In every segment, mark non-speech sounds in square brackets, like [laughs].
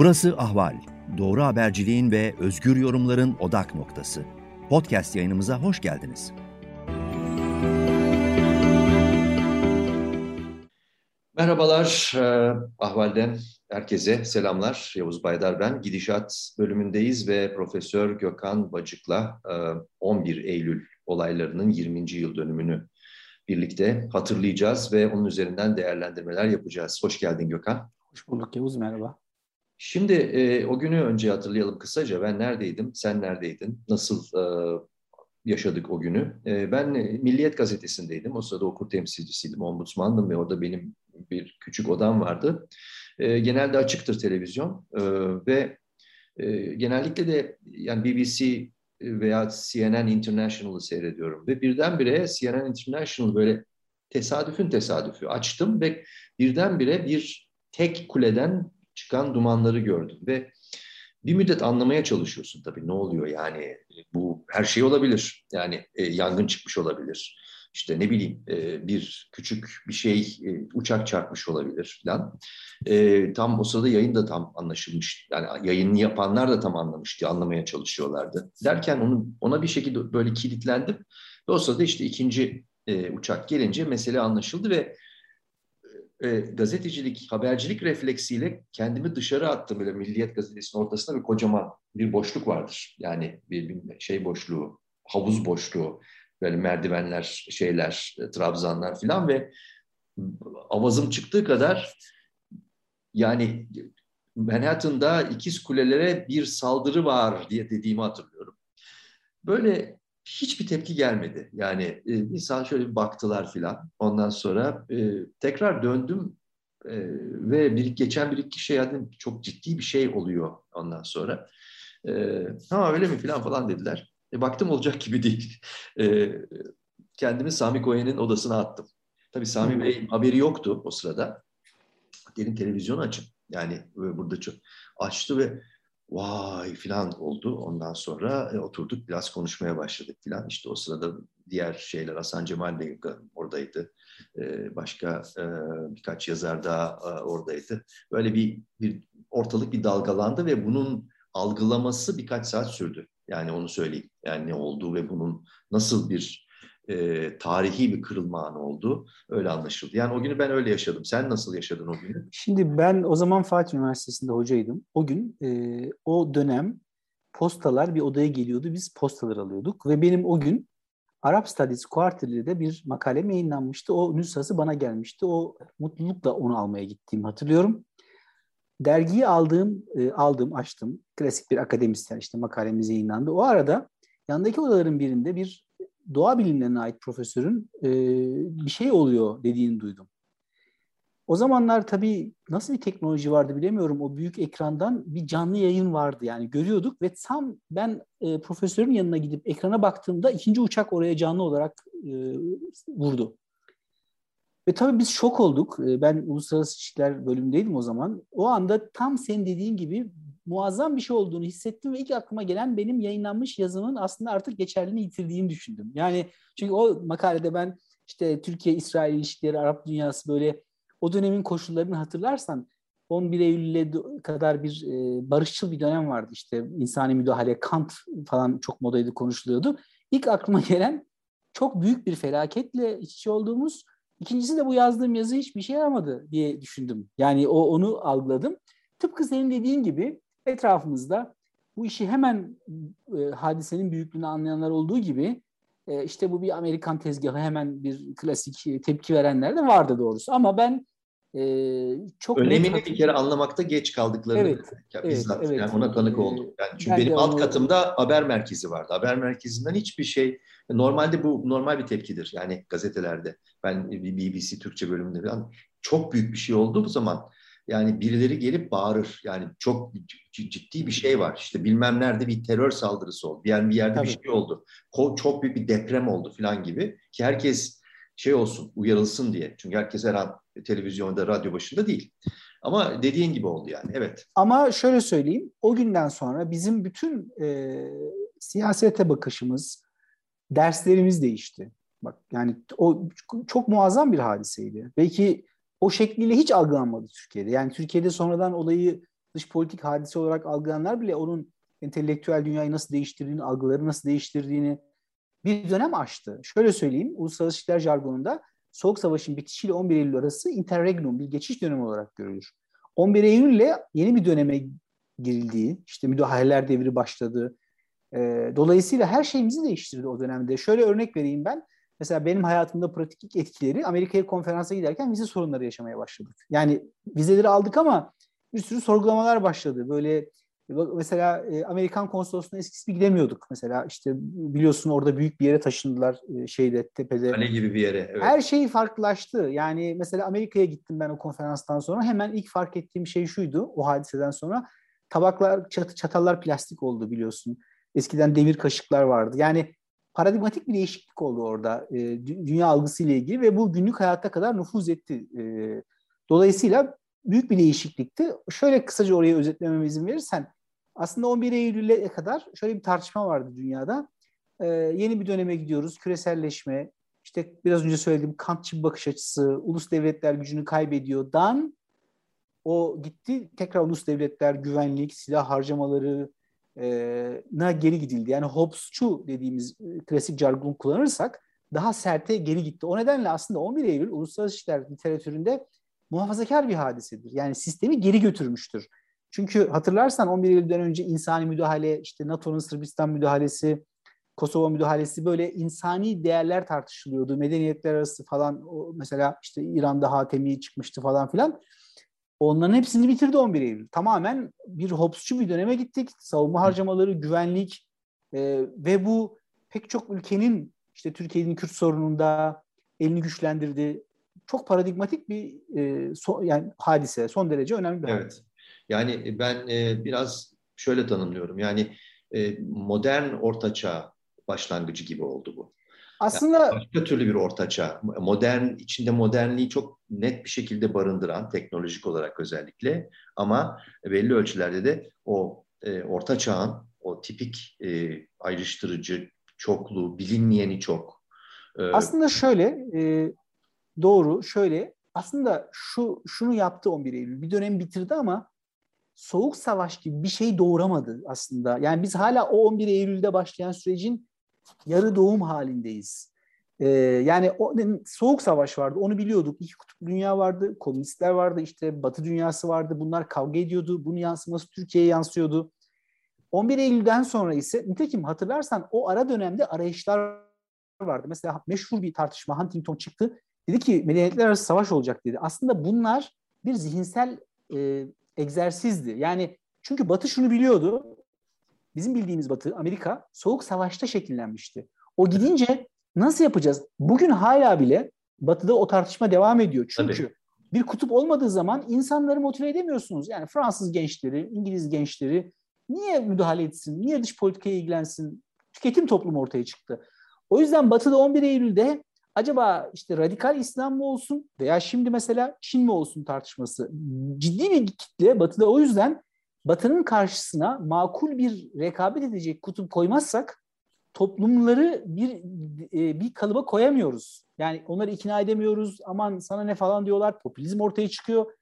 Burası Ahval. Doğru haberciliğin ve özgür yorumların odak noktası. Podcast yayınımıza hoş geldiniz. Merhabalar, e, Ahval'den herkese selamlar. Yavuz Baydar ben. Gidişat bölümündeyiz ve Profesör Gökhan Bacık'la 11 e, Eylül olaylarının 20. yıl dönümünü birlikte hatırlayacağız ve onun üzerinden değerlendirmeler yapacağız. Hoş geldin Gökhan. Hoş bulduk Yavuz, merhaba. Şimdi e, o günü önce hatırlayalım kısaca. Ben neredeydim, sen neredeydin, nasıl e, yaşadık o günü? E, ben Milliyet Gazetesi'ndeydim. O sırada okur temsilcisiydim, ombudsmandım ve orada benim bir küçük odam vardı. E, genelde açıktır televizyon e, ve e, genellikle de yani BBC veya CNN International'ı seyrediyorum ve birdenbire CNN International böyle tesadüfün tesadüfü açtım ve birdenbire bir tek kuleden çıkan dumanları gördüm ve bir müddet anlamaya çalışıyorsun tabii ne oluyor yani bu her şey olabilir yani e, yangın çıkmış olabilir işte ne bileyim e, bir küçük bir şey e, uçak çarpmış olabilir falan. E, tam o sırada yayın da tam anlaşılmış. Yani yayını yapanlar da tam anlamıştı, anlamaya çalışıyorlardı. Derken onu ona bir şekilde böyle kilitlendim. Ve o sırada işte ikinci e, uçak gelince mesele anlaşıldı ve e, gazetecilik, habercilik refleksiyle kendimi dışarı attım. Böyle Milliyet Gazetesi'nin ortasında bir kocaman bir boşluk vardır. Yani bir, bir şey boşluğu, havuz boşluğu böyle merdivenler, şeyler, e, trabzanlar filan ve avazım çıktığı kadar yani Manhattan'da ikiz kulelere bir saldırı var diye dediğimi hatırlıyorum. Böyle hiçbir tepki gelmedi. Yani e, insan şöyle bir baktılar filan. Ondan sonra e, tekrar döndüm e, ve bir geçen bir iki şey dedim çok ciddi bir şey oluyor ondan sonra. E, ha öyle mi filan falan dediler. E, baktım olacak gibi değil. E, kendimi Sami Koyen'in odasına attım. Tabii Sami Bey haberi yoktu o sırada. Dedim televizyonu açın. Yani e, burada çok açtı ve vay filan oldu. Ondan sonra e, oturduk biraz konuşmaya başladık filan. İşte o sırada diğer şeyler Hasan Cemal Bey oradaydı. E, başka e, birkaç yazar daha e, oradaydı. Böyle bir, bir ortalık bir dalgalandı ve bunun algılaması birkaç saat sürdü. Yani onu söyleyeyim. Yani ne olduğu ve bunun nasıl bir e, tarihi bir kırılma anı oldu. Öyle anlaşıldı. Yani o günü ben öyle yaşadım. Sen nasıl yaşadın o günü? Şimdi ben o zaman Fatih Üniversitesi'nde hocaydım. O gün e, o dönem postalar bir odaya geliyordu. Biz postalar alıyorduk ve benim o gün Arap Studies Quarterly'de bir makalem yayınlanmıştı. O nüshası bana gelmişti. O mutlulukla onu almaya gittiğimi hatırlıyorum. Dergiyi aldığım, e, aldım, açtım. Klasik bir akademisyen işte makalemiz yayınlandı. O arada yandaki odaların birinde bir doğa bilimlerine ait profesörün e, bir şey oluyor dediğini duydum. O zamanlar tabii nasıl bir teknoloji vardı bilemiyorum. O büyük ekrandan bir canlı yayın vardı yani görüyorduk ve tam ben e, profesörün yanına gidip ekrana baktığımda ikinci uçak oraya canlı olarak e, vurdu. Ve tabii biz şok olduk. Ee, ben uluslararası ilişkiler bölümündeydim o zaman. O anda tam senin dediğin gibi muazzam bir şey olduğunu hissettim ve ilk aklıma gelen benim yayınlanmış yazımın aslında artık geçerliliğini yitirdiğini düşündüm. Yani çünkü o makalede ben işte Türkiye-İsrail ilişkileri, Arap dünyası böyle o dönemin koşullarını hatırlarsan 11 Eylül'e kadar bir e, barışçıl bir dönem vardı işte insani müdahale, Kant falan çok modaydı konuşuluyordu. İlk aklıma [laughs] gelen çok büyük bir felaketle iç içe olduğumuz İkincisi de bu yazdığım yazı hiçbir şey yaramadı diye düşündüm. Yani o onu algıladım. Tıpkı senin dediğin gibi etrafımızda bu işi hemen e, hadisenin büyüklüğünü anlayanlar olduğu gibi e, işte bu bir Amerikan tezgahı hemen bir klasik tepki verenler de vardı doğrusu. Ama ben e, çok önemini net... bir kere anlamakta geç kaldıklarını evet, bizzat evet, evet. yani ona tanık e, oldum. Yani çünkü ben benim alt onu... katımda haber merkezi vardı. Haber merkezinden hiçbir şey normalde bu normal bir tepkidir. Yani gazetelerde ben BBC Türkçe bölümünde falan çok büyük bir şey olduğu zaman yani birileri gelip bağırır. Yani çok ciddi bir şey var. İşte bilmem nerede bir terör saldırısı oldu. Yani bir yerde Tabii. bir şey oldu. Çok büyük bir deprem oldu falan gibi. Ki herkes şey olsun, uyarılsın diye. Çünkü herkes her an televizyonda, radyo başında değil. Ama dediğin gibi oldu yani, evet. Ama şöyle söyleyeyim, o günden sonra bizim bütün e, siyasete bakışımız, derslerimiz değişti. Bak yani o çok muazzam bir hadiseydi. Belki o şekliyle hiç algılanmadı Türkiye'de. Yani Türkiye'de sonradan olayı dış politik hadise olarak algılayanlar bile onun entelektüel dünyayı nasıl değiştirdiğini, algıları nasıl değiştirdiğini bir dönem açtı. Şöyle söyleyeyim, uluslararası ilişkiler jargonunda Soğuk Savaş'ın bitişiyle 11 Eylül arası interregnum, bir geçiş dönemi olarak görülür. 11 Eylül ile yeni bir döneme girildiği, işte müdahaleler devri başladı. E, dolayısıyla her şeyimizi değiştirdi o dönemde. Şöyle örnek vereyim ben. Mesela benim hayatımda pratik etkileri Amerika'ya konferansa giderken vize sorunları yaşamaya başladık. Yani vizeleri aldık ama bir sürü sorgulamalar başladı. Böyle mesela e, Amerikan konsolosluğuna eskisi gidemiyorduk. Mesela işte biliyorsun orada büyük bir yere taşındılar e, şeyde tepede. Kale gibi bir yere. Evet. Her şey farklılaştı. Yani mesela Amerika'ya gittim ben o konferanstan sonra. Hemen ilk fark ettiğim şey şuydu o hadiseden sonra. Tabaklar, çat, çatallar plastik oldu biliyorsun. Eskiden demir kaşıklar vardı. Yani paradigmatik bir değişiklik oldu orada e, dünya algısıyla ilgili ve bu günlük hayatta kadar nüfuz etti. E, dolayısıyla büyük bir değişiklikti. Şöyle kısaca orayı özetlememe izin verirsen aslında 11 Eylül'e kadar şöyle bir tartışma vardı dünyada. Ee, yeni bir döneme gidiyoruz. Küreselleşme, işte biraz önce söylediğim kantçı bakış açısı, ulus devletler gücünü kaybediyor. Dan o gitti tekrar ulus devletler güvenlik, silah harcamaları e, na geri gidildi. Yani Hobbes'çu dediğimiz e, klasik jargon kullanırsak daha serte geri gitti. O nedenle aslında 11 Eylül uluslararası ilişkiler literatüründe muhafazakar bir hadisedir. Yani sistemi geri götürmüştür. Çünkü hatırlarsan 11 Eylül'den önce insani müdahale, işte NATO'nun Sırbistan müdahalesi, Kosova müdahalesi böyle insani değerler tartışılıyordu. Medeniyetler arası falan o mesela işte İran'da Hatemi çıkmıştı falan filan. Onların hepsini bitirdi 11 Eylül. Tamamen bir Hobbes'çu bir döneme gittik. Savunma harcamaları, güvenlik e, ve bu pek çok ülkenin işte Türkiye'nin Kürt sorununda elini güçlendirdi. Çok paradigmatik bir e, so, yani hadise, son derece önemli bir evet. hadise. Yani ben e, biraz şöyle tanımlıyorum. Yani e, modern ortaçağ başlangıcı gibi oldu bu. Aslında yani başka türlü bir ortaçağ. Modern içinde modernliği çok net bir şekilde barındıran teknolojik olarak özellikle ama belli ölçülerde de o e, orta çağın o tipik e, ayrıştırıcı çoklu, bilinmeyeni çok. E, aslında şöyle e, doğru şöyle aslında şu şunu yaptı 11 Eylül. Bir dönem bitirdi ama soğuk savaş gibi bir şey doğuramadı aslında. Yani biz hala o 11 Eylül'de başlayan sürecin yarı doğum halindeyiz. Ee, yani o soğuk savaş vardı. Onu biliyorduk. İki kutuplu dünya vardı. Komünistler vardı. işte Batı dünyası vardı. Bunlar kavga ediyordu. Bunun yansıması Türkiye'ye yansıyordu. 11 Eylül'den sonra ise nitekim hatırlarsan o ara dönemde arayışlar vardı. Mesela meşhur bir tartışma Huntington çıktı. Dedi ki medeniyetler arası savaş olacak dedi. Aslında bunlar bir zihinsel e, egzersizdi. Yani çünkü Batı şunu biliyordu. Bizim bildiğimiz Batı, Amerika soğuk savaşta şekillenmişti. O gidince nasıl yapacağız? Bugün hala bile Batı'da o tartışma devam ediyor. Çünkü Tabii. bir kutup olmadığı zaman insanları motive edemiyorsunuz. Yani Fransız gençleri, İngiliz gençleri niye müdahale etsin? Niye dış politikaya ilgilensin? Tüketim toplumu ortaya çıktı. O yüzden Batı'da 11 Eylül'de acaba işte radikal İslam mı olsun veya şimdi mesela Çin mi olsun tartışması. Ciddi bir kitle Batı'da o yüzden Batı'nın karşısına makul bir rekabet edecek kutup koymazsak toplumları bir e, bir kalıba koyamıyoruz. Yani onları ikna edemiyoruz. Aman sana ne falan diyorlar. Popülizm ortaya çıkıyor.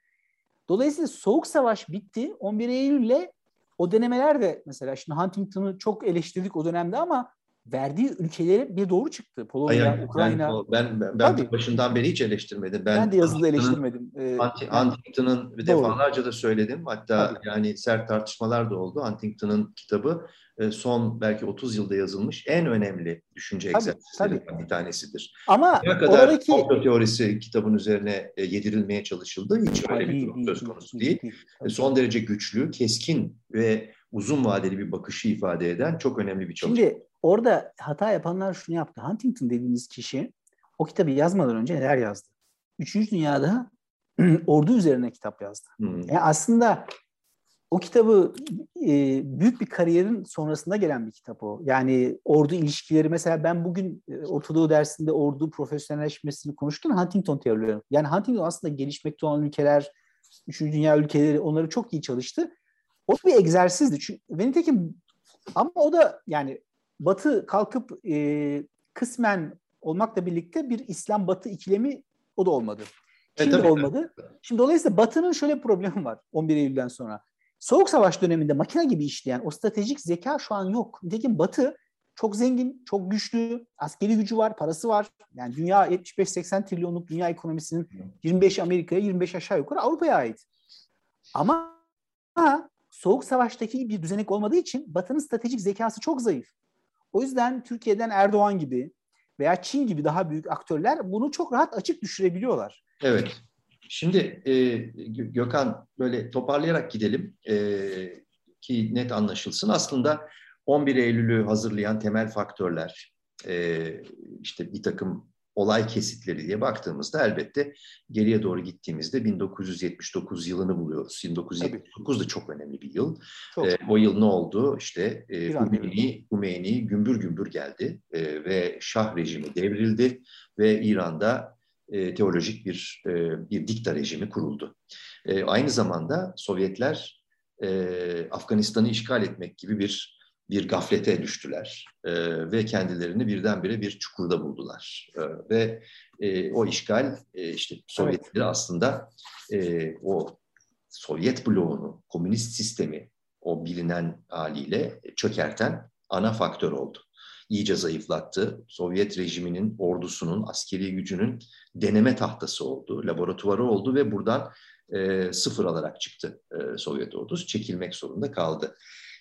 Dolayısıyla soğuk savaş bitti. 11 Eylül'le o denemeler de mesela şimdi Huntington'ı çok eleştirdik o dönemde ama verdiği ülkelere bir doğru çıktı. Polonya, Hayır, Ukrayna. Ben, ben, ben, başından beri hiç eleştirmedim. Ben, ben de yazılı eleştirmedim. Ee, Huntington'ın yani, defalarca da söyledim. Hatta Tabii. yani sert tartışmalar da oldu. Huntington'ın kitabı e, son belki 30 yılda yazılmış en önemli düşünce egzersizlerinden bir tanesidir. Ama ne kadar oradaki... komplo teorisi kitabın üzerine e, yedirilmeye çalışıldı. Hiç öyle bir durum söz konusu değil. değil, değil. Son derece güçlü, keskin ve uzun vadeli bir bakışı ifade eden çok önemli bir çalışma. Şimdi orada hata yapanlar şunu yaptı. Huntington dediğimiz kişi o kitabı yazmadan önce neler yazdı? Üçüncü Dünya'da [clears throat] ordu üzerine kitap yazdı. Hmm. Yani aslında o kitabı e, büyük bir kariyerin sonrasında gelen bir kitap o. Yani ordu ilişkileri mesela ben bugün e, Ortadoğu dersinde ordu profesyonelleşmesini konuşurken Huntington teorileri. Yani Huntington aslında gelişmekte olan ülkeler, Üçüncü Dünya ülkeleri onları çok iyi çalıştı. O bir egzersizdi. Çünkü, ve nitekim ama o da yani Batı kalkıp e, kısmen olmakla birlikte bir İslam-Batı ikilemi o da olmadı. Şimdi evet, olmadı. Şimdi dolayısıyla Batı'nın şöyle bir problemi var 11 Eylül'den sonra. Soğuk Savaş döneminde makine gibi işleyen o stratejik zeka şu an yok. Nitekim Batı çok zengin, çok güçlü, askeri gücü var, parası var. Yani dünya 75-80 trilyonluk dünya ekonomisinin 25 Amerika'ya, 25 aşağı yukarı Avrupa'ya ait. Ama Soğuk Savaş'taki bir düzenek olmadığı için Batı'nın stratejik zekası çok zayıf. O yüzden Türkiye'den Erdoğan gibi veya Çin gibi daha büyük aktörler bunu çok rahat açık düşürebiliyorlar. Evet. Şimdi e, Gökhan böyle toparlayarak gidelim e, ki net anlaşılsın. Aslında 11 Eylül'ü hazırlayan temel faktörler, e, işte bir takım olay kesitleri diye baktığımızda elbette geriye doğru gittiğimizde 1979 yılını buluyoruz. 1979 da çok önemli bir yıl. Çok. E, o yıl ne oldu? İşte e, Hümeyni, Hümeyni gümbür gümbür geldi e, ve Şah rejimi devrildi ve İran'da e, teolojik bir e, bir dikta rejimi kuruldu. E, aynı zamanda Sovyetler e, Afganistan'ı işgal etmek gibi bir bir gaflete düştüler e, ve kendilerini birdenbire bir çukurda buldular. E, ve e, o işgal e, işte Sovyetleri evet. aslında e, o Sovyet bloğunu, komünist sistemi o bilinen haliyle çökerten ana faktör oldu. İyice zayıflattı. Sovyet rejiminin, ordusunun, askeri gücünün deneme tahtası oldu, laboratuvarı oldu ve buradan e, sıfır alarak çıktı e, Sovyet ordusu. Çekilmek zorunda kaldı.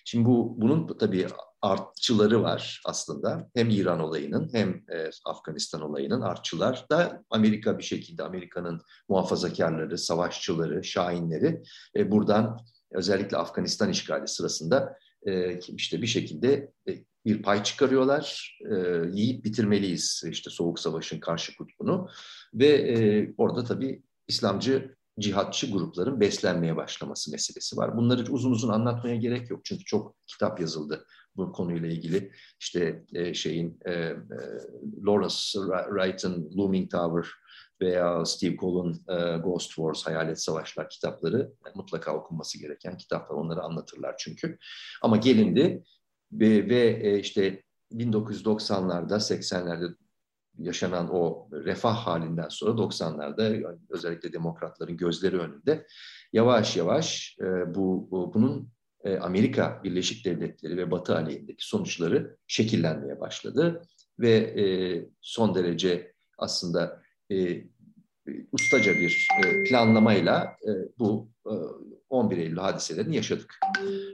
Şimdi bu bunun tabii artçıları var aslında. Hem İran olayının hem e, Afganistan olayının artçılar da Amerika bir şekilde Amerika'nın muhafazakarları, savaşçıları, şahinleri e, buradan özellikle Afganistan işgali sırasında e, işte bir şekilde e, bir pay çıkarıyorlar. E, yiyip bitirmeliyiz işte Soğuk Savaş'ın karşı kutbunu ve e, orada tabii İslamcı cihatçı grupların beslenmeye başlaması meselesi var. Bunları uzun uzun anlatmaya gerek yok çünkü çok kitap yazıldı bu konuyla ilgili. İşte e, şeyin e, e, Lawrence Wright'ın Looming Tower veya Steve Cole'un e, Ghost Wars, Hayalet Savaşlar kitapları mutlaka okunması gereken kitaplar. Onları anlatırlar çünkü. Ama gelindi ve, ve e, işte 1990'larda, 80'lerde yaşanan o refah halinden sonra 90'larda özellikle demokratların gözleri önünde yavaş yavaş e, bu, bu bunun e, Amerika Birleşik Devletleri ve Batı aleyhindeki sonuçları şekillenmeye başladı ve e, son derece aslında e, ustaca bir e, planlamayla e, bu e, 11 Eylül hadiselerini yaşadık.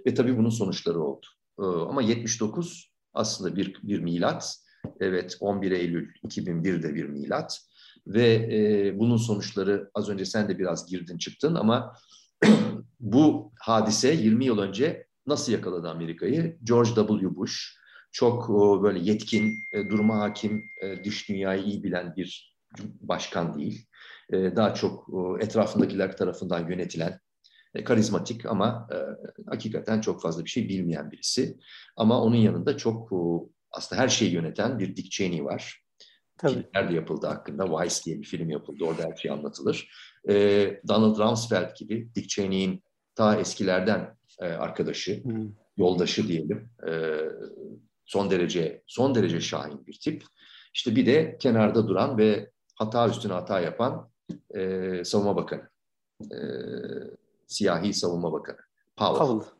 Ve tabii bunun sonuçları oldu. E, ama 79 aslında bir, bir milat Evet 11 Eylül 2001'de bir milat ve e, bunun sonuçları az önce sen de biraz girdin çıktın ama [clears throat] bu hadise 20 yıl önce nasıl yakaladı Amerika'yı? George W. Bush çok o, böyle yetkin, e, duruma hakim, e, dış dünyayı iyi bilen bir başkan değil. E, daha çok o, etrafındakiler tarafından yönetilen, e, karizmatik ama e, hakikaten çok fazla bir şey bilmeyen birisi. Ama onun yanında çok o, aslında her şeyi yöneten bir Dick Cheney var. Tabii. Filmler de yapıldı hakkında. Vice diye bir film yapıldı. Orada her şey anlatılır. Ee, Donald Rumsfeld gibi Dick Cheney'in ta eskilerden e, arkadaşı, hmm. yoldaşı diyelim. E, son derece son derece şahin bir tip. İşte bir de kenarda duran ve hata üstüne hata yapan e, savunma bakanı. E, siyahi savunma bakanı. Powell. Powell.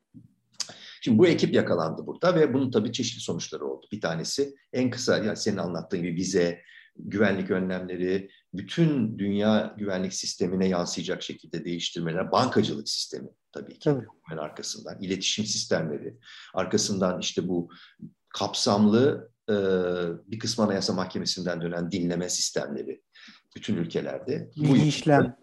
Şimdi bu ekip yakalandı burada ve bunun tabii çeşitli sonuçları oldu. Bir tanesi en kısa yani senin anlattığın gibi vize, güvenlik önlemleri, bütün dünya güvenlik sistemine yansıyacak şekilde değiştirmeler, bankacılık sistemi tabii ki hemen arkasından, iletişim sistemleri, arkasından işte bu kapsamlı e, bir kısmı Anayasa Mahkemesi'nden dönen dinleme sistemleri bütün ülkelerde. Bilgi bu işlem.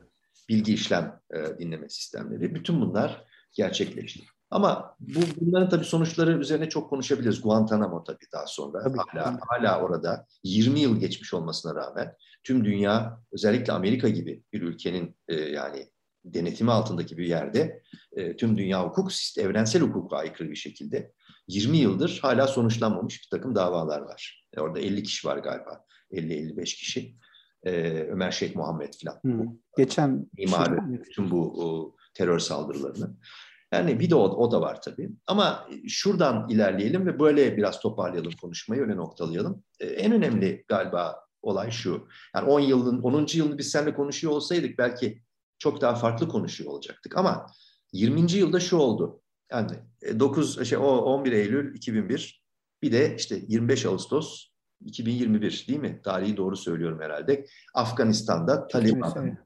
Bilgi işlem e, dinleme sistemleri. Bütün bunlar gerçekleşti. Ama bu bunların tabii sonuçları üzerine çok konuşabiliriz. Guantanamo tabii daha sonra tabii, hala hala orada 20 yıl geçmiş olmasına rağmen tüm dünya özellikle Amerika gibi bir ülkenin e, yani denetimi altındaki bir yerde e, tüm dünya hukuk evrensel hukuka aykırı bir şekilde 20 yıldır hala sonuçlanmamış bir takım davalar var. E, orada 50 kişi var galiba. 50-55 kişi. E, Ömer Şeyh Muhammed falan. Hmm. Geçen mimarı tüm bu o, terör saldırılarını. Yani bir de o, o da var tabii. Ama şuradan ilerleyelim ve böyle biraz toparlayalım konuşmayı, öyle noktalayalım. Ee, en önemli galiba olay şu. Yani 10 yılın, 10. yılını biz seninle konuşuyor olsaydık belki çok daha farklı konuşuyor olacaktık. Ama 20. yılda şu oldu. Yani 9 şey o 11 Eylül 2001 bir de işte 25 Ağustos 2021 değil mi? Tarihi doğru söylüyorum herhalde. Afganistan'da Taliban'ın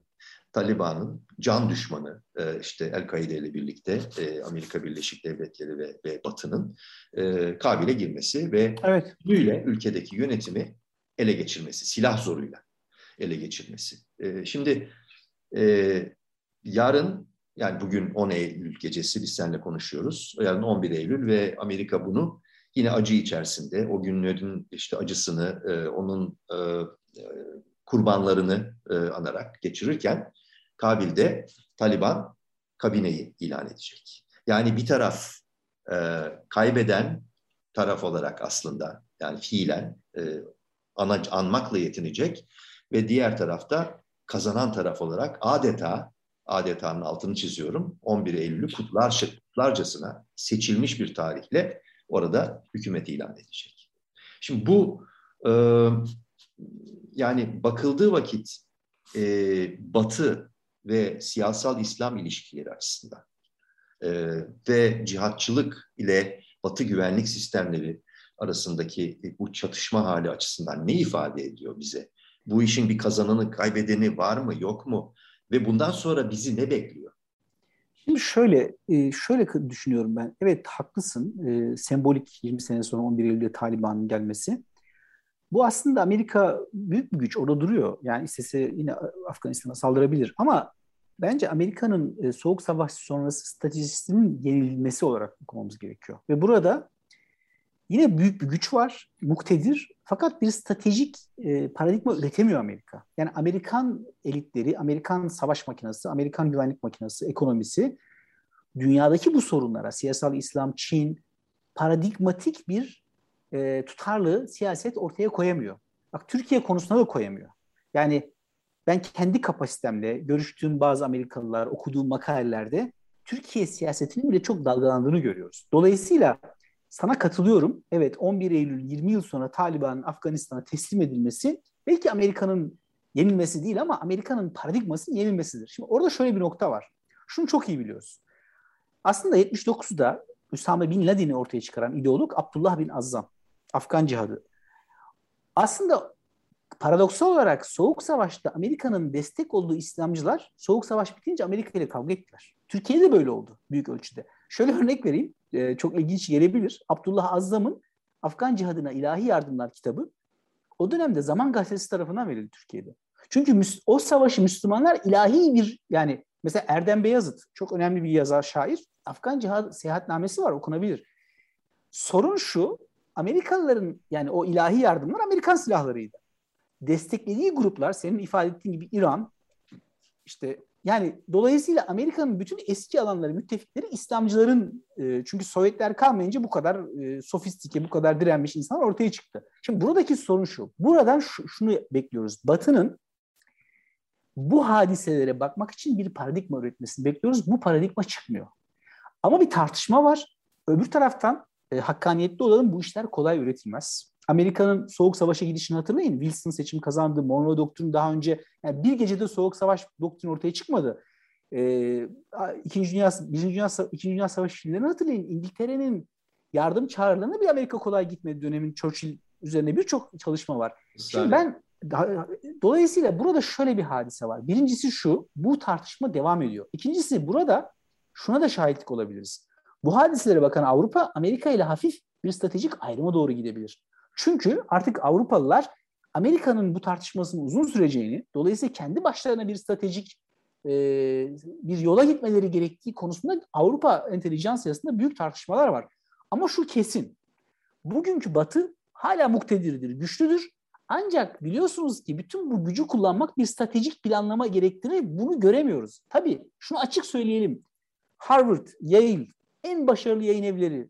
Taliban'ın can düşmanı e, işte El-Kaide ile birlikte e, Amerika Birleşik Devletleri ve, ve Batı'nın e, Kabil'e girmesi ve evet. güyle ülkedeki yönetimi ele geçirmesi, silah zoruyla ele geçirmesi. Şimdi yarın yani bugün 10 Eylül gecesi biz seninle konuşuyoruz. Yarın 11 Eylül ve Amerika bunu yine acı içerisinde o günlerin işte acısını, onun kurbanlarını anarak geçirirken Kabil'de Taliban kabineyi ilan edecek. Yani bir taraf e, kaybeden taraf olarak aslında yani fiilen e, ana, anmakla yetinecek ve diğer tarafta kazanan taraf olarak adeta adetanın altını çiziyorum 11 Eylül'ü kutlar, kutlarcasına seçilmiş bir tarihle orada hükümet ilan edecek. Şimdi bu e, yani bakıldığı vakit e, Batı ve siyasal İslam ilişkileri açısından e, ve cihatçılık ile Batı güvenlik sistemleri arasındaki bu çatışma hali açısından ne ifade ediyor bize? Bu işin bir kazananı, kaybedeni var mı, yok mu? Ve bundan sonra bizi ne bekliyor? Şimdi şöyle e, şöyle düşünüyorum ben. Evet haklısın. E, sembolik 20 sene sonra 11 Eylül'de Taliban'ın gelmesi. Bu aslında Amerika büyük bir güç orada duruyor. Yani istese yine Afganistan'a saldırabilir. Ama bence Amerika'nın e, Soğuk Savaş sonrası stratejisinin yenilmesi olarak okumamız gerekiyor. Ve burada yine büyük bir güç var, muktedir. Fakat bir stratejik e, paradigma üretemiyor Amerika. Yani Amerikan elitleri, Amerikan savaş makinesi, Amerikan güvenlik makinesi, ekonomisi dünyadaki bu sorunlara, siyasal İslam, Çin, paradigmatik bir e, tutarlı siyaset ortaya koyamıyor. Bak Türkiye konusunda da koyamıyor. Yani ben kendi kapasitemle görüştüğüm bazı Amerikalılar, okuduğum makalelerde Türkiye siyasetinin bile çok dalgalandığını görüyoruz. Dolayısıyla sana katılıyorum. Evet 11 Eylül 20 yıl sonra Taliban'ın Afganistan'a teslim edilmesi belki Amerika'nın yenilmesi değil ama Amerika'nın paradigmasının yenilmesidir. Şimdi orada şöyle bir nokta var. Şunu çok iyi biliyoruz. Aslında 79'da Üsame Bin Laden'i ortaya çıkaran ideolog Abdullah Bin Azzam. Afgan cihadı. Aslında paradoksal olarak Soğuk Savaş'ta Amerika'nın destek olduğu İslamcılar Soğuk Savaş bitince Amerika ile kavga ettiler. Türkiye'de böyle oldu büyük ölçüde. Şöyle örnek vereyim. E, çok ilginç gelebilir. Abdullah Azzam'ın Afgan Cihadına İlahi Yardımlar kitabı o dönemde Zaman Gazetesi tarafından verildi Türkiye'de. Çünkü o savaşı Müslümanlar ilahi bir yani mesela Erdem Beyazıt çok önemli bir yazar şair. Afgan Cihad seyahatnamesi var okunabilir. Sorun şu Amerikalıların yani o ilahi yardımlar Amerikan silahlarıydı. Desteklediği gruplar senin ifade ettiğin gibi İran işte yani dolayısıyla Amerika'nın bütün eski alanları, müttefikleri İslamcıların e, çünkü Sovyetler kalmayınca bu kadar e, sofistike, bu kadar direnmiş insanlar ortaya çıktı. Şimdi buradaki sorun şu. Buradan şu, şunu bekliyoruz. Batı'nın bu hadiselere bakmak için bir paradigma üretmesini bekliyoruz. Bu paradigma çıkmıyor. Ama bir tartışma var. Öbür taraftan e, hakkaniyetli olalım bu işler kolay üretilmez. Amerika'nın Soğuk Savaş'a gidişini hatırlayın. Wilson seçim kazandı. Monroe Doktrini daha önce yani bir gecede Soğuk Savaş doktrini ortaya çıkmadı. Ee, İkinci Dünya, Birinci Dünya, İkinci Dünya Savaşı filmlerini hatırlayın. İngiltere'nin yardım çağrılarına bir Amerika kolay gitmedi dönemin Churchill üzerine birçok çalışma var. Şimdi ben dolayısıyla burada şöyle bir hadise var. Birincisi şu, bu tartışma devam ediyor. İkincisi burada şuna da şahitlik olabiliriz. Bu hadiselere bakan Avrupa, Amerika ile hafif bir stratejik ayrıma doğru gidebilir. Çünkü artık Avrupalılar Amerika'nın bu tartışmasının uzun süreceğini, dolayısıyla kendi başlarına bir stratejik e, bir yola gitmeleri gerektiği konusunda Avrupa entelijansiyasında büyük tartışmalar var. Ama şu kesin, bugünkü Batı hala muktedirdir, güçlüdür. Ancak biliyorsunuz ki bütün bu gücü kullanmak bir stratejik planlama gerektirir. Bunu göremiyoruz. Tabii şunu açık söyleyelim. Harvard, Yale en başarılı yayın evleri,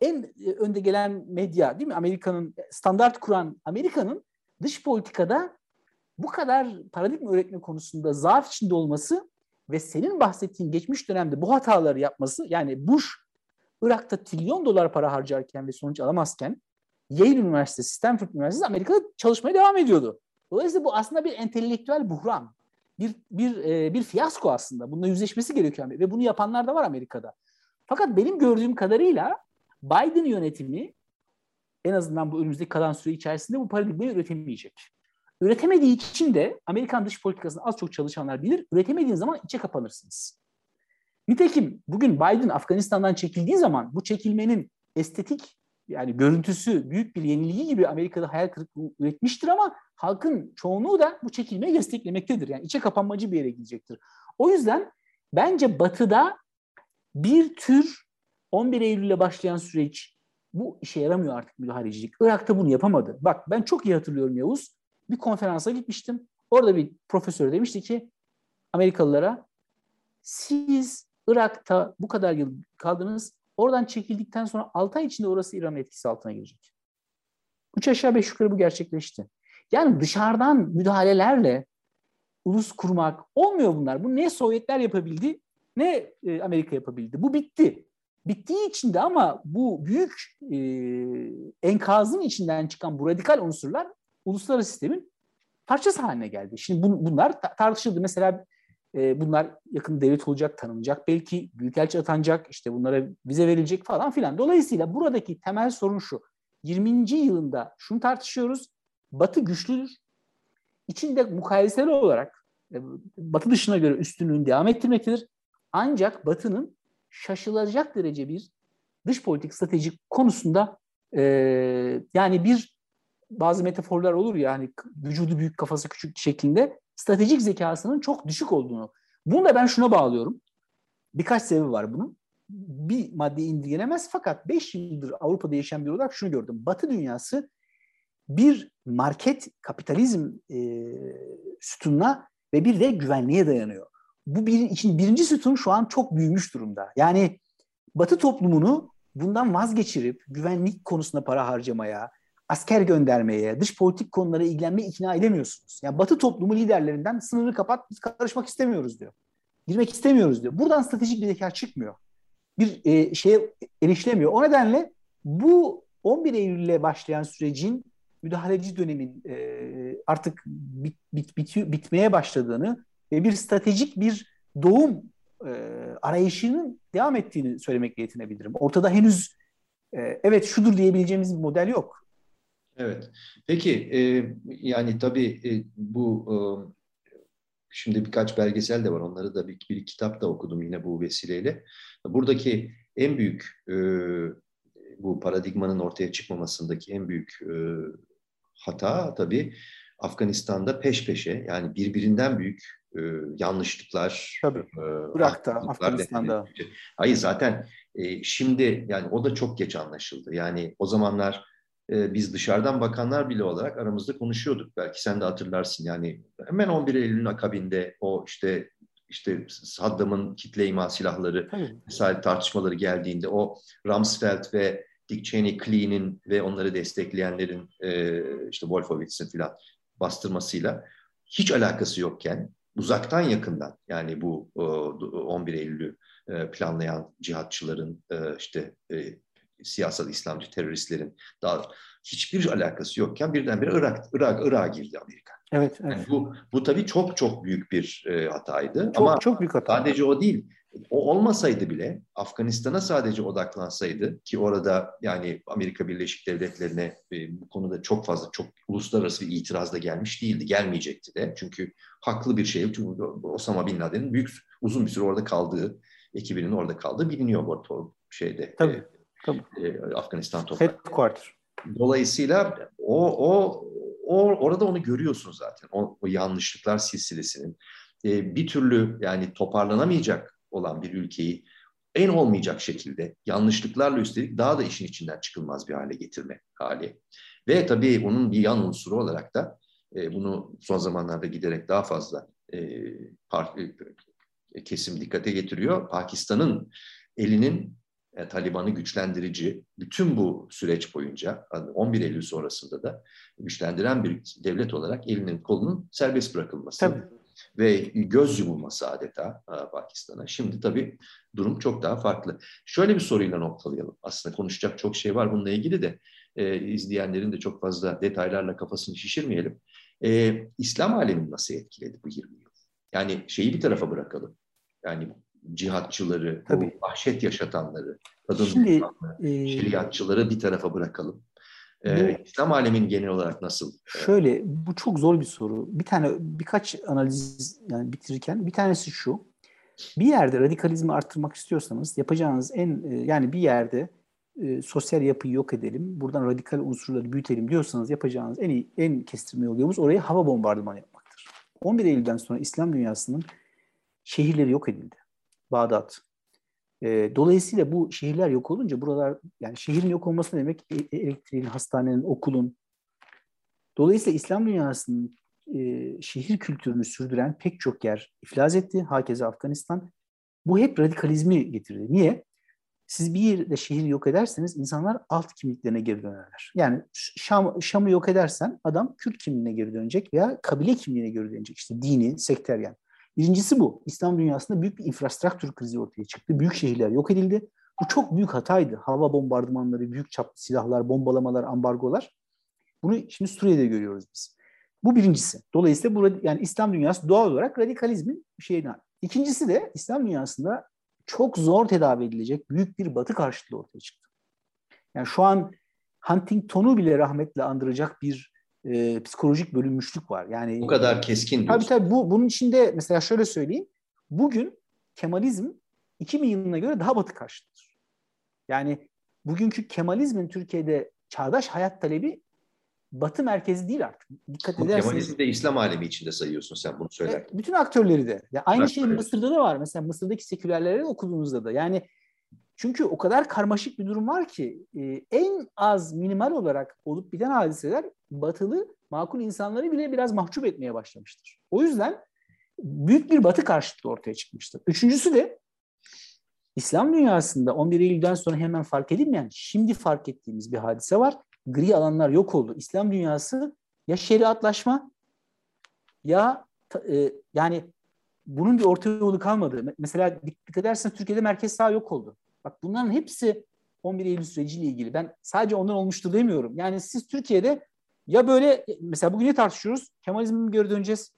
en e, önde gelen medya değil mi? Amerika'nın standart kuran Amerika'nın dış politikada bu kadar paradigma öğretme konusunda zaaf içinde olması ve senin bahsettiğin geçmiş dönemde bu hataları yapması yani Bush Irak'ta trilyon dolar para harcarken ve sonuç alamazken Yale Üniversitesi, Stanford Üniversitesi Amerika'da çalışmaya devam ediyordu. Dolayısıyla bu aslında bir entelektüel buhran. bir bir e, bir fiyasko aslında. Bununla yüzleşmesi gerekiyor ve bunu yapanlar da var Amerika'da. Fakat benim gördüğüm kadarıyla Biden yönetimi en azından bu önümüzdeki kalan süre içerisinde bu paradigmayı üretemeyecek. Üretemediği için de Amerikan dış politikasını az çok çalışanlar bilir. Üretemediğin zaman içe kapanırsınız. Nitekim bugün Biden Afganistan'dan çekildiği zaman bu çekilmenin estetik yani görüntüsü büyük bir yenilgi gibi Amerika'da hayal kırıklığı üretmiştir ama halkın çoğunluğu da bu çekilmeyi desteklemektedir. Yani içe kapanmacı bir yere gidecektir. O yüzden bence Batı'da bir tür 11 Eylül'le başlayan süreç bu işe yaramıyor artık müdahalecilik. Irak'ta bunu yapamadı. Bak ben çok iyi hatırlıyorum Yavuz. Bir konferansa gitmiştim. Orada bir profesör demişti ki Amerikalılara siz Irak'ta bu kadar yıl kaldınız. Oradan çekildikten sonra 6 ay içinde orası İran etkisi altına girecek. Üç aşağı beş yukarı bu gerçekleşti. Yani dışarıdan müdahalelerle ulus kurmak olmuyor bunlar. Bu ne Sovyetler yapabildi ne e, Amerika yapabildi. Bu bitti. Bittiği için de ama bu büyük e, enkazın içinden çıkan bu radikal unsurlar uluslararası sistemin parçası haline geldi. Şimdi bun, bunlar tartışıldı. Mesela e, bunlar yakın devlet olacak, tanınacak. Belki büyükelçi atanacak, işte bunlara vize verilecek falan filan. Dolayısıyla buradaki temel sorun şu. 20. yılında şunu tartışıyoruz. Batı güçlüdür. İçinde mukayeseli olarak e, Batı dışına göre üstünlüğünü devam ettirmektedir. Ancak Batı'nın şaşılacak derece bir dış politik strateji konusunda e, yani bir bazı metaforlar olur ya hani vücudu büyük kafası küçük şeklinde stratejik zekasının çok düşük olduğunu. Bunu da ben şuna bağlıyorum. Birkaç sebebi var bunun. Bir madde indirgenemez fakat 5 yıldır Avrupa'da yaşayan bir olarak şunu gördüm. Batı dünyası bir market kapitalizm e, sütununa ve bir de güvenliğe dayanıyor. Bu bir, için birinci sütun şu an çok büyümüş durumda. Yani Batı toplumunu bundan vazgeçirip güvenlik konusunda para harcamaya, asker göndermeye, dış politik konulara ilgilenmeye ikna edemiyorsunuz. Yani Batı toplumu liderlerinden sınırı kapat, biz karışmak istemiyoruz diyor. Girmek istemiyoruz diyor. Buradan stratejik bir zeka çıkmıyor. Bir e, şeye erişilemiyor. O nedenle bu 11 Eylül'le başlayan sürecin müdahaleci dönemin e, artık bit, bit, bit, bitmeye başladığını ve bir stratejik bir doğum e, arayışının devam ettiğini söylemekle yetinebilirim. Ortada henüz e, evet şudur diyebileceğimiz bir model yok. Evet. Peki e, yani tabii e, bu e, şimdi birkaç belgesel de var. Onları da bir, bir kitap da okudum yine bu vesileyle. Buradaki en büyük e, bu paradigmanın ortaya çıkmamasındaki en büyük e, hata tabii Afganistan'da peş peşe yani birbirinden büyük e, yanlışlıklar. Tabii. E, Irak'ta, Afganistan'da. Hayır zaten e, şimdi yani o da çok geç anlaşıldı. Yani o zamanlar e, biz dışarıdan bakanlar bile olarak aramızda konuşuyorduk. Belki sen de hatırlarsın yani hemen 11 Eylül'ün akabinde o işte işte Saddam'ın kitle imha silahları vesaire tartışmaları geldiğinde o Rumsfeld ve Dick Cheney, Clean'in ve onları destekleyenlerin e, işte Wolfowitz'in filan bastırmasıyla hiç alakası yokken uzaktan yakından yani bu 11 Eylül'ü e, planlayan cihatçıların e, işte e, siyasal İslamcı teröristlerin daha hiçbir alakası yokken birdenbire Irak Irak Irak'a girdi Amerika. Evet, evet. Yani bu bu tabii çok çok büyük bir e, hataydı. Çok Ama çok büyük hata. Sadece o değil. O olmasaydı bile Afganistan'a sadece odaklansaydı ki orada yani Amerika Birleşik Devletleri'ne e, bu konuda çok fazla çok uluslararası bir itiraz da gelmiş değildi. Gelmeyecekti de. Çünkü haklı bir şey. Çünkü Osama Bin Laden'in büyük uzun bir süre orada kaldığı, ekibinin orada kaldığı biliniyor bu şeyde. Tabii. E, Tabii. E, Afganistan toprakları. Headquarter. Dolayısıyla o, o, o orada onu görüyorsun zaten. O, o yanlışlıklar silsilesinin e, bir türlü yani toparlanamayacak olan bir ülkeyi en olmayacak şekilde yanlışlıklarla üstelik daha da işin içinden çıkılmaz bir hale getirme hali. Ve tabii onun bir yan unsuru olarak da e, bunu son zamanlarda giderek daha fazla e, part, e, kesim dikkate getiriyor. Pakistan'ın elinin e, Taliban'ı güçlendirici bütün bu süreç boyunca 11 Eylül sonrasında da güçlendiren bir devlet olarak elinin kolunun serbest bırakılması tabii. ve göz yumulması adeta e, Pakistan'a. Şimdi tabii durum çok daha farklı. Şöyle bir soruyla noktalayalım. Aslında konuşacak çok şey var bununla ilgili de e, izleyenlerin de çok fazla detaylarla kafasını şişirmeyelim. E, İslam alemini nasıl etkiledi bu 20 yıl? Yani şeyi bir tarafa bırakalım. Yani cihatçıları, Tabii. bu vahşet yaşatanları, kadın Şimdi, e, şeriatçıları bir tarafa bırakalım. Ee, İslam alemin genel olarak nasıl? Şöyle bu çok zor bir soru. Bir tane birkaç analiz yani bitirirken bir tanesi şu. Bir yerde radikalizmi arttırmak istiyorsanız yapacağınız en e, yani bir yerde e, sosyal yapıyı yok edelim. Buradan radikal unsurları büyütelim diyorsanız yapacağınız en iyi en kestirme yolumuz oraya hava bombardımanı yapmaktır. 11 Eylül'den sonra İslam dünyasının şehirleri yok edildi. Bağdat. E, dolayısıyla bu şehirler yok olunca buralar yani şehrin yok olması demek e- elektriğin, hastanenin, okulun, Dolayısıyla İslam dünyasının e, şehir kültürünü sürdüren pek çok yer iflas etti. Hakeza Afganistan. Bu hep radikalizmi getirdi. Niye? Siz bir yerde şehir yok ederseniz insanlar alt kimliklerine geri dönerler. Yani Şam, Şam'ı yok edersen adam Kürt kimliğine geri dönecek veya kabile kimliğine geri dönecek. İşte dini, sekteryen. Birincisi bu. İslam dünyasında büyük bir infrastruktür krizi ortaya çıktı. Büyük şehirler yok edildi. Bu çok büyük hataydı. Hava bombardımanları, büyük çaplı silahlar, bombalamalar, ambargolar. Bunu şimdi Suriye'de görüyoruz biz. Bu birincisi. Dolayısıyla burada yani İslam dünyası doğal olarak radikalizmin şeyine. İkincisi de İslam dünyasında çok zor tedavi edilecek büyük bir batı karşıtlığı ortaya çıktı. Yani şu an Huntington'u bile rahmetle andıracak bir e, psikolojik bölünmüşlük var. Yani Bu kadar keskin Tabii diyorsun. tabii bu bunun içinde mesela şöyle söyleyeyim. Bugün Kemalizm 2000 yılına göre daha batı karşıtıdır. Yani bugünkü Kemalizmin Türkiye'de çağdaş hayat talebi batı merkezi değil artık. Dikkat Bu ederseniz. Kemalizmi de İslam alemi içinde sayıyorsun sen bunu söylerken. Evet, bütün aktörleri de. Ya aynı şey. Mısır'da da var. Mesela Mısır'daki sekülerleri okuduğunuzda da. Yani çünkü o kadar karmaşık bir durum var ki e, en az minimal olarak olup biten hadiseler batılı makul insanları bile biraz mahcup etmeye başlamıştır. O yüzden büyük bir batı karşıtlığı ortaya çıkmıştır. Üçüncüsü de İslam dünyasında 11 Eylül'den sonra hemen fark edilmeyen, şimdi fark ettiğimiz bir hadise var. Gri alanlar yok oldu. İslam dünyası ya şeriatlaşma ya e, yani bunun bir orta yolu kalmadı. Me- Mesela dikkat ederseniz Türkiye'de merkez sağ yok oldu. Bak bunların hepsi 11 Eylül süreciyle ilgili. Ben sadece ondan olmuştur demiyorum. Yani siz Türkiye'de ya böyle mesela bugün ne tartışıyoruz? Kemalizme mi geri döneceğiz?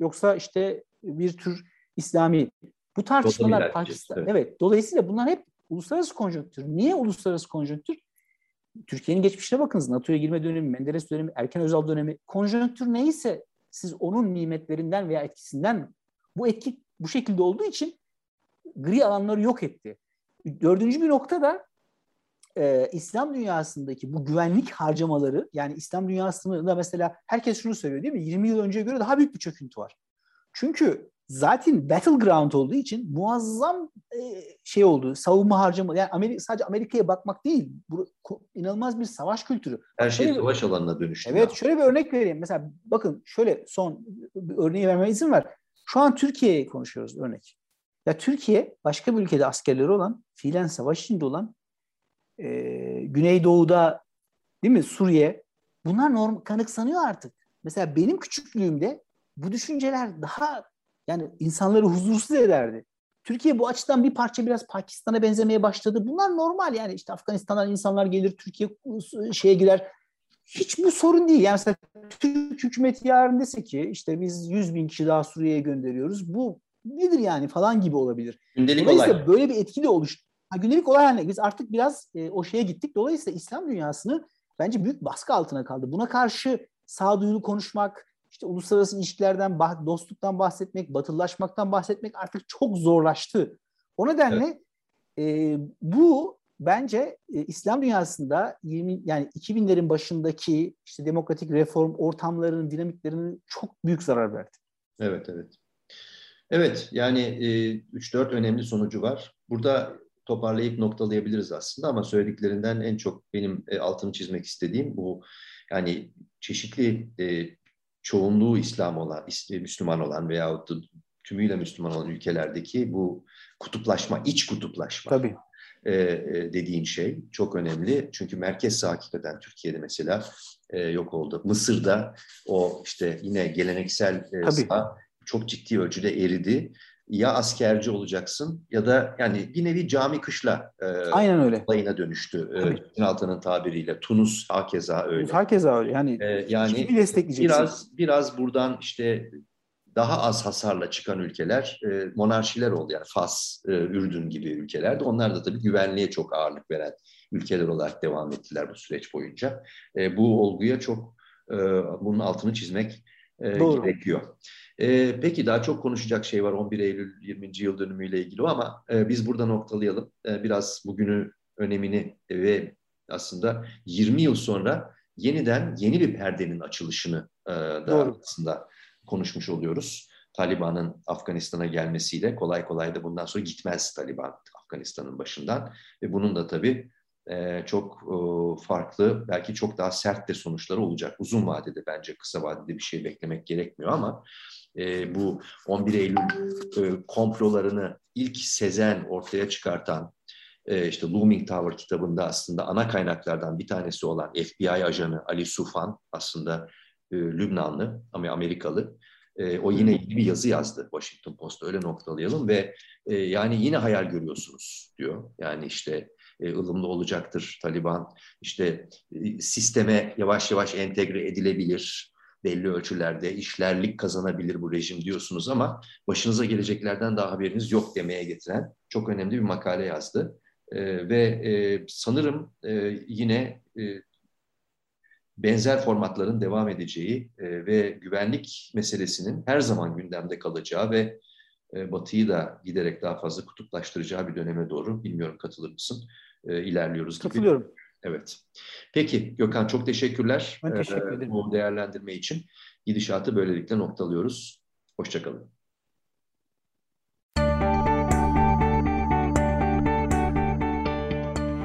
Yoksa işte bir tür İslami. Bu tartışmalar Pakistan. evet. Evet. Dolayısıyla bunlar hep uluslararası konjonktür. Niye uluslararası konjonktür? Türkiye'nin geçmişine bakınız. NATO'ya girme dönemi, Menderes dönemi, Erken Özal dönemi. Konjonktür neyse siz onun nimetlerinden veya etkisinden bu etki bu şekilde olduğu için gri alanları yok etti. Dördüncü bir nokta da e, İslam dünyasındaki bu güvenlik harcamaları yani İslam dünyasında mesela herkes şunu söylüyor değil mi? 20 yıl önceye göre daha büyük bir çöküntü var. Çünkü zaten battleground olduğu için muazzam e, şey oldu. Savunma harcama yani Amerika, sadece Amerika'ya bakmak değil. Bu inanılmaz bir savaş kültürü. Her şey Şöyle savaş alanına dönüştü. Evet şöyle bir örnek vereyim. Mesela bakın şöyle son bir örneği vermeme izin ver. Şu an Türkiye'yi konuşuyoruz örnek. Ya Türkiye başka bir ülkede askerleri olan, fiilen savaş içinde olan e, Güneydoğu'da değil mi Suriye bunlar norm kanıksanıyor artık. Mesela benim küçüklüğümde bu düşünceler daha yani insanları huzursuz ederdi. Türkiye bu açıdan bir parça biraz Pakistan'a benzemeye başladı. Bunlar normal yani işte Afganistan'dan insanlar gelir Türkiye şeye girer. Hiç bu sorun değil. Yani mesela Türk hükümeti yarın dese ki işte biz 100 bin kişi daha Suriye'ye gönderiyoruz. Bu nedir yani falan gibi olabilir. Gündelik olay. böyle bir etki de oluştu. Ha, gündelik olay haline biz artık biraz e, o şeye gittik. Dolayısıyla İslam dünyasını bence büyük baskı altına kaldı. Buna karşı sağduyulu konuşmak, işte uluslararası ilişkilerden, bah- dostluktan bahsetmek, batılılaşmaktan bahsetmek artık çok zorlaştı. O nedenle e, bu bence e, İslam dünyasında 20 yani 2000'lerin başındaki işte demokratik reform ortamlarının dinamiklerinin çok büyük zarar verdi. Evet, evet. Evet, yani e, 3-4 önemli sonucu var. Burada toparlayıp noktalayabiliriz aslında ama söylediklerinden en çok benim e, altını çizmek istediğim bu yani çeşitli e, çoğunluğu İslam olan, İs- Müslüman olan veyahut da tümüyle Müslüman olan ülkelerdeki bu kutuplaşma, iç kutuplaşma Tabii. e, e, dediğin şey çok önemli. Çünkü merkez sağ hakikaten Türkiye'de mesela e, yok oldu. Mısır'da o işte yine geleneksel e, Tabii. sağ çok ciddi ölçüde eridi. Ya askerci olacaksın ya da yani bir nevi cami kışla e, Aynen öyle. olayına dönüştü. E, Altan'ın tabiriyle. Tunus hakeza öyle. Herkese öyle. Yani E, yani biraz biraz buradan işte daha az hasarla çıkan ülkeler e, monarşiler oldu. Yani Fas, e, Ürdün gibi ülkelerde. Onlar da tabii güvenliğe çok ağırlık veren ülkeler olarak devam ettiler bu süreç boyunca. E, bu olguya çok e, bunun altını çizmek e, gerekiyor. E, peki daha çok konuşacak şey var 11 Eylül 20. yıl dönümüyle ilgili ama e, biz burada noktalayalım. E, biraz bugünü önemini ve aslında 20 yıl sonra yeniden yeni bir perdenin açılışını e, da Doğru. aslında konuşmuş oluyoruz. Taliban'ın Afganistan'a gelmesiyle kolay kolay da bundan sonra gitmez Taliban Afganistan'ın başından ve bunun da tabii e, çok e, farklı belki çok daha sert de sonuçları olacak. Uzun vadede bence kısa vadede bir şey beklemek gerekmiyor ama e, bu 11 Eylül komplolarını ilk sezen ortaya çıkartan işte Looming Tower kitabında aslında ana kaynaklardan bir tanesi olan FBI ajanı Ali Sufan aslında Lübnanlı ama Amerikalı. o yine bir yazı yazdı Washington Post'ta öyle noktalayalım ve yani yine hayal görüyorsunuz diyor. Yani işte e, ılımlı olacaktır Taliban. İşte e, sisteme yavaş yavaş entegre edilebilir belli ölçülerde işlerlik kazanabilir bu rejim diyorsunuz ama başınıza geleceklerden daha haberiniz yok demeye getiren çok önemli bir makale yazdı. E, ve e, sanırım e, yine e, benzer formatların devam edeceği e, ve güvenlik meselesinin her zaman gündemde kalacağı ve e, Batı'yı da giderek daha fazla kutuplaştıracağı bir döneme doğru bilmiyorum katılır mısın? e, ilerliyoruz gibi. Evet. Peki Gökhan çok teşekkürler. Ben teşekkür ederim. Bu değerlendirme için gidişatı böylelikle noktalıyoruz. Hoşçakalın.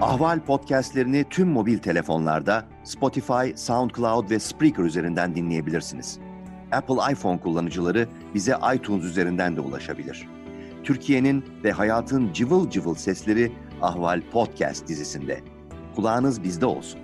Ahval podcastlerini tüm mobil telefonlarda Spotify, SoundCloud ve Spreaker üzerinden dinleyebilirsiniz. Apple iPhone kullanıcıları bize iTunes üzerinden de ulaşabilir. Türkiye'nin ve hayatın cıvıl cıvıl sesleri Ahval Podcast dizisinde. Kulağınız bizde olsun.